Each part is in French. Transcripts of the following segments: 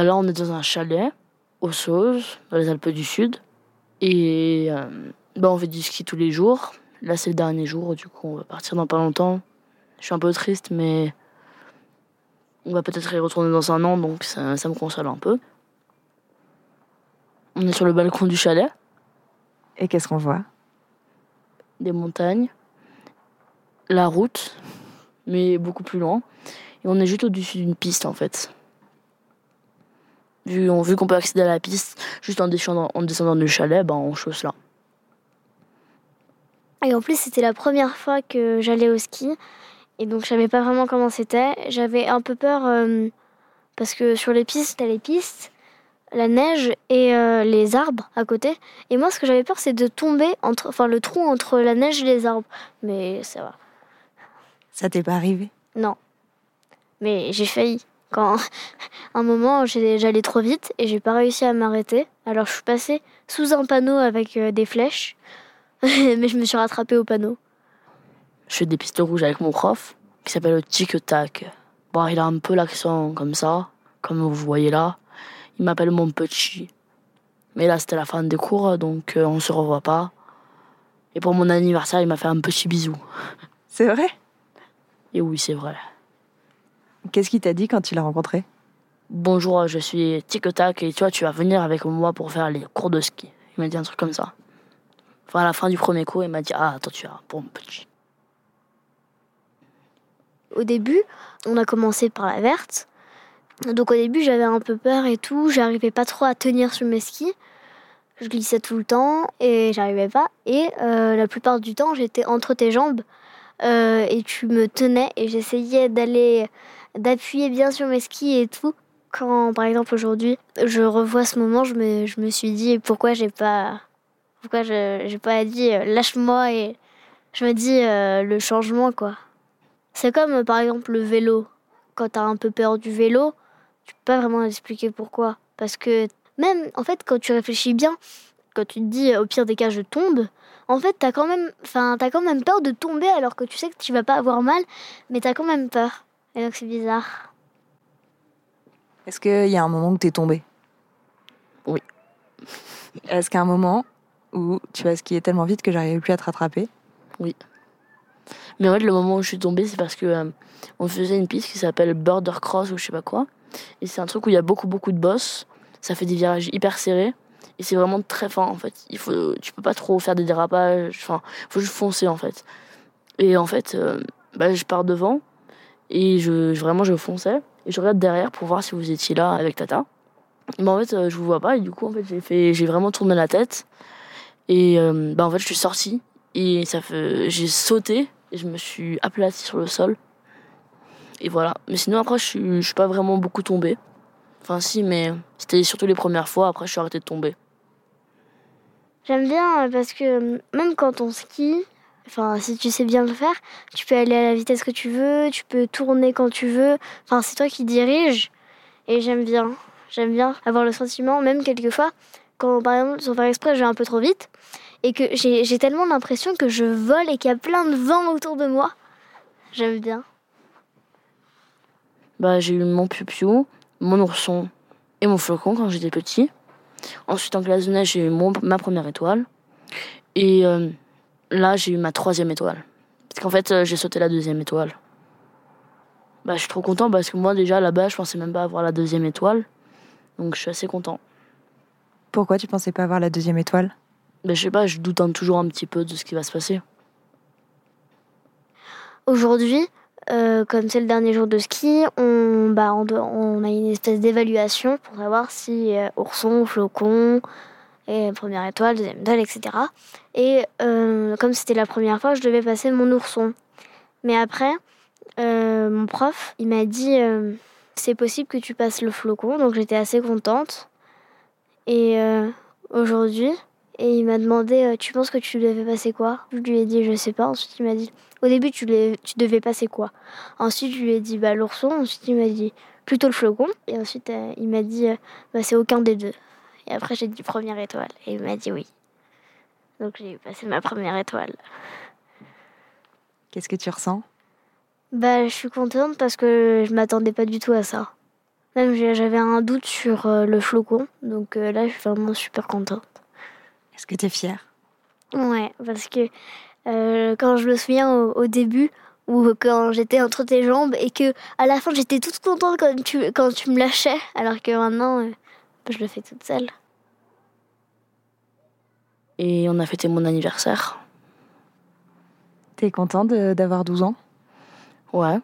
Bah là, on est dans un chalet, aux Sauges, dans les Alpes du Sud. Et euh, bah, on fait du ski tous les jours. Là, c'est le dernier jour, du coup, on va partir dans pas longtemps. Je suis un peu triste, mais on va peut-être y retourner dans un an, donc ça, ça me console un peu. On est sur le balcon du chalet, Et qu'est-ce qu'on voit? Des montagnes, la route, mais beaucoup plus loin. Et on est juste au-dessus d'une piste, en fait. Vu, on- vu qu'on peut accéder à la piste juste en descendant, en descendant du chalet, bah, on chausse là. Et en plus, c'était la première fois que j'allais au ski. Et donc, je savais pas vraiment comment c'était. J'avais un peu peur euh, parce que sur les pistes, t'as les pistes, la neige et euh, les arbres à côté. Et moi, ce que j'avais peur, c'est de tomber entre, enfin, le trou entre la neige et les arbres. Mais ça va. Ça t'est pas arrivé? Non. Mais j'ai failli. Quand un moment, j'allais trop vite et j'ai pas réussi à m'arrêter. Alors, je suis passée sous un panneau avec euh, des flèches. Mais je me suis rattrapée au panneau. Je fais des pistes rouges avec mon prof, qui s'appelle Tic Tac. Bon, il a un peu l'accent comme ça, comme vous voyez là. Il m'appelle mon petit. Mais là, c'était la fin des cours, donc euh, on se revoit pas. Et pour mon anniversaire, il m'a fait un petit bisou. C'est vrai? Et oui, c'est vrai. Qu'est-ce qu'il t'a dit quand tu l'as rencontré? Bonjour, je suis Tic Tac et tu vois, tu vas venir avec moi pour faire les cours de ski. Il m'a dit un truc comme ça. Enfin, à la fin du premier cours, il m'a dit Ah, attends, tu vas pour mon petit. Au début, on a commencé par la verte. Donc au début, j'avais un peu peur et tout. J'arrivais pas trop à tenir sur mes skis. Je glissais tout le temps et j'arrivais pas. Et euh, la plupart du temps, j'étais entre tes jambes euh, et tu me tenais et j'essayais d'aller d'appuyer bien sur mes skis et tout. Quand, par exemple, aujourd'hui, je revois ce moment, je me, je me suis dit pourquoi j'ai pas, pourquoi j'ai pas dit euh, lâche-moi et je me dis euh, le changement quoi. C'est comme euh, par exemple le vélo. Quand t'as un peu peur du vélo, tu peux pas vraiment expliquer pourquoi. Parce que même en fait quand tu réfléchis bien, quand tu te dis au pire des cas je tombe, en fait t'as quand même, t'as quand même peur de tomber alors que tu sais que tu vas pas avoir mal, mais t'as quand même peur. Et donc c'est bizarre. Est-ce qu'il y a un moment où t'es tombé? Oui. Est-ce qu'il y a un moment où tu as skié tellement vite que j'arrivais plus à te rattraper? Mais en fait, le moment où je suis tombée, c'est parce que euh, on faisait une piste qui s'appelle Border Cross ou je sais pas quoi. Et c'est un truc où il y a beaucoup, beaucoup de bosses. Ça fait des virages hyper serrés. Et c'est vraiment très fin en fait. Il faut, tu peux pas trop faire des dérapages. Enfin, faut juste foncer en fait. Et en fait, euh, bah, je pars devant et je, vraiment je fonçais et je regarde derrière pour voir si vous étiez là avec Tata. Mais en fait, euh, je vous vois pas et du coup en fait j'ai fait, j'ai vraiment tourné la tête et euh, bah en fait je suis sortie et ça fait, j'ai sauté et je me suis aplatie sur le sol. Et voilà. Mais sinon après je je suis pas vraiment beaucoup tombée. Enfin si, mais c'était surtout les premières fois. Après je suis arrêtée de tomber. J'aime bien euh, parce que même quand on skie, enfin si tu sais bien le faire, tu peux aller à la vitesse que tu veux, tu peux tourner quand tu veux. Enfin c'est toi qui diriges et j'aime bien. J'aime bien avoir le sentiment, même quelquefois, quand par exemple sans faire exprès je vais un peu trop vite et que j'ai tellement l'impression que je vole et qu'il y a plein de vent autour de moi. J'aime bien. Bah j'ai eu mon piou mon ourson et mon flocon quand j'étais petit. Ensuite en classe de neige j'ai eu mon, ma première étoile. Et euh, là j'ai eu ma troisième étoile. Parce qu'en fait euh, j'ai sauté la deuxième étoile. Bah je suis trop content parce que moi déjà là-bas je pensais même pas avoir la deuxième étoile. Donc je suis assez content. Pourquoi tu pensais pas avoir la deuxième étoile? Bah je sais pas, je doute un- toujours un petit peu de ce qui va se passer. Aujourd'hui, euh, comme c'est le dernier jour de ski, on, bah, on, doit- on a une espèce d'évaluation pour savoir si euh, ourson, flocon, première étoile, deuxième étoile, etc. Et euh, comme c'était la première fois, je devais passer mon ourson. Mais après, euh, mon prof, il m'a dit euh, c'est possible que tu passes le flocon, donc j'étais assez contente. Et aujourd'hui, il m'a demandé tu penses que tu devais passer quoi? Je lui ai dit je sais pas. Ensuite il m'a dit au début, tu, tu devais passer quoi? Ensuite, je lui ai dit bah, l'ourson. Ensuite, il m'a dit plutôt le flocon. Et ensuite, il m'a dit bah, c'est aucun des deux. Et après, j'ai dit première étoile. Et il m'a dit oui. Donc, j'ai passé ma première étoile. Qu'est-ce que tu ressens? Bah, je suis contente parce que je m'attendais pas du tout à ça. Même j'avais un doute sur euh, le flocon, donc euh, là je suis vraiment super contente. Est-ce que tu es fière? Ouais, parce que euh, quand je me souviens au, au début, ou quand j'étais entre tes jambes, et que à la fin j'étais toute contente quand tu, quand tu me lâchais, alors que maintenant euh, je le fais toute seule. Et on a fêté mon anniversaire. T'es content de- d'avoir 12 ans? Ouais,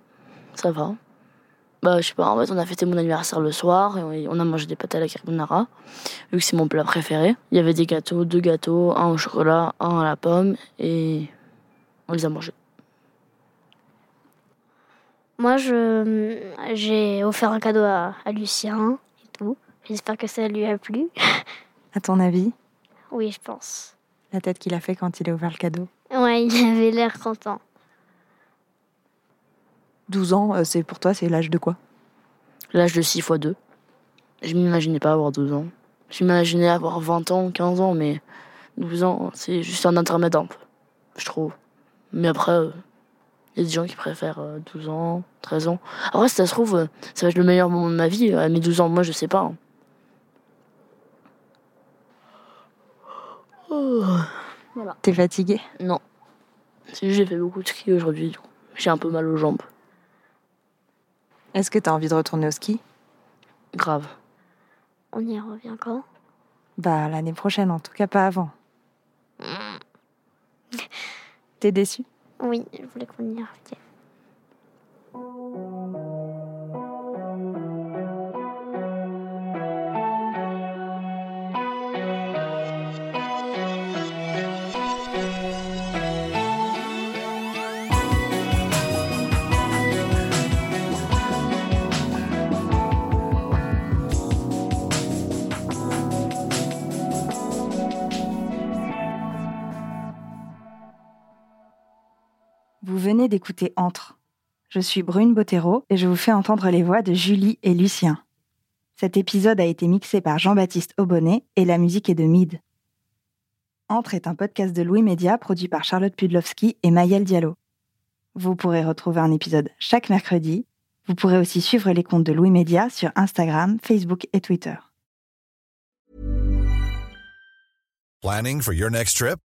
ça va. Bah, je sais pas, en fait, on a fêté mon anniversaire le soir et on a mangé des pâtes à la carbonara, vu que c'est mon plat préféré. Il y avait des gâteaux, deux gâteaux, un au chocolat, un à la pomme, et on les a mangés. Moi, je j'ai offert un cadeau à, à Lucien. J'espère que ça lui a plu. À ton avis? Oui, je pense. La tête qu'il a fait quand il a ouvert le cadeau? Ouais, il avait l'air content. 12 ans, euh, c'est pour toi, c'est l'âge de quoi? L'âge de 6 x 2. Je m'imaginais pas avoir 12 ans. Je m'imaginais avoir 20 ans, 15 ans, mais 12 ans, c'est juste un intermède un peu, je trouve. Mais après, il y a des gens qui préfèrent euh, 12 ans, 13 ans. Après, si ça se trouve, euh, ça va être le meilleur moment de ma vie euh, à mes 12 ans. Moi, je sais pas. T'es fatigué Non. C'est juste, j'ai fait beaucoup de ski aujourd'hui. J'ai un peu mal aux jambes. Est-ce que t'as envie de retourner au ski? Grave. On y revient quand? Bah, l'année prochaine, en tout cas pas avant. T'es déçu Oui, je voulais qu'on y revienne. D'écouter Entre. Je suis Brune Bottero et je vous fais entendre les voix de Julie et Lucien. Cet épisode a été mixé par Jean-Baptiste Aubonnet et la musique est de Mid. Entre est un podcast de Louis Média produit par Charlotte Pudlowski et Maëlle Diallo. Vous pourrez retrouver un épisode chaque mercredi. Vous pourrez aussi suivre les comptes de Louis Média sur Instagram, Facebook et Twitter. Planning for your next trip?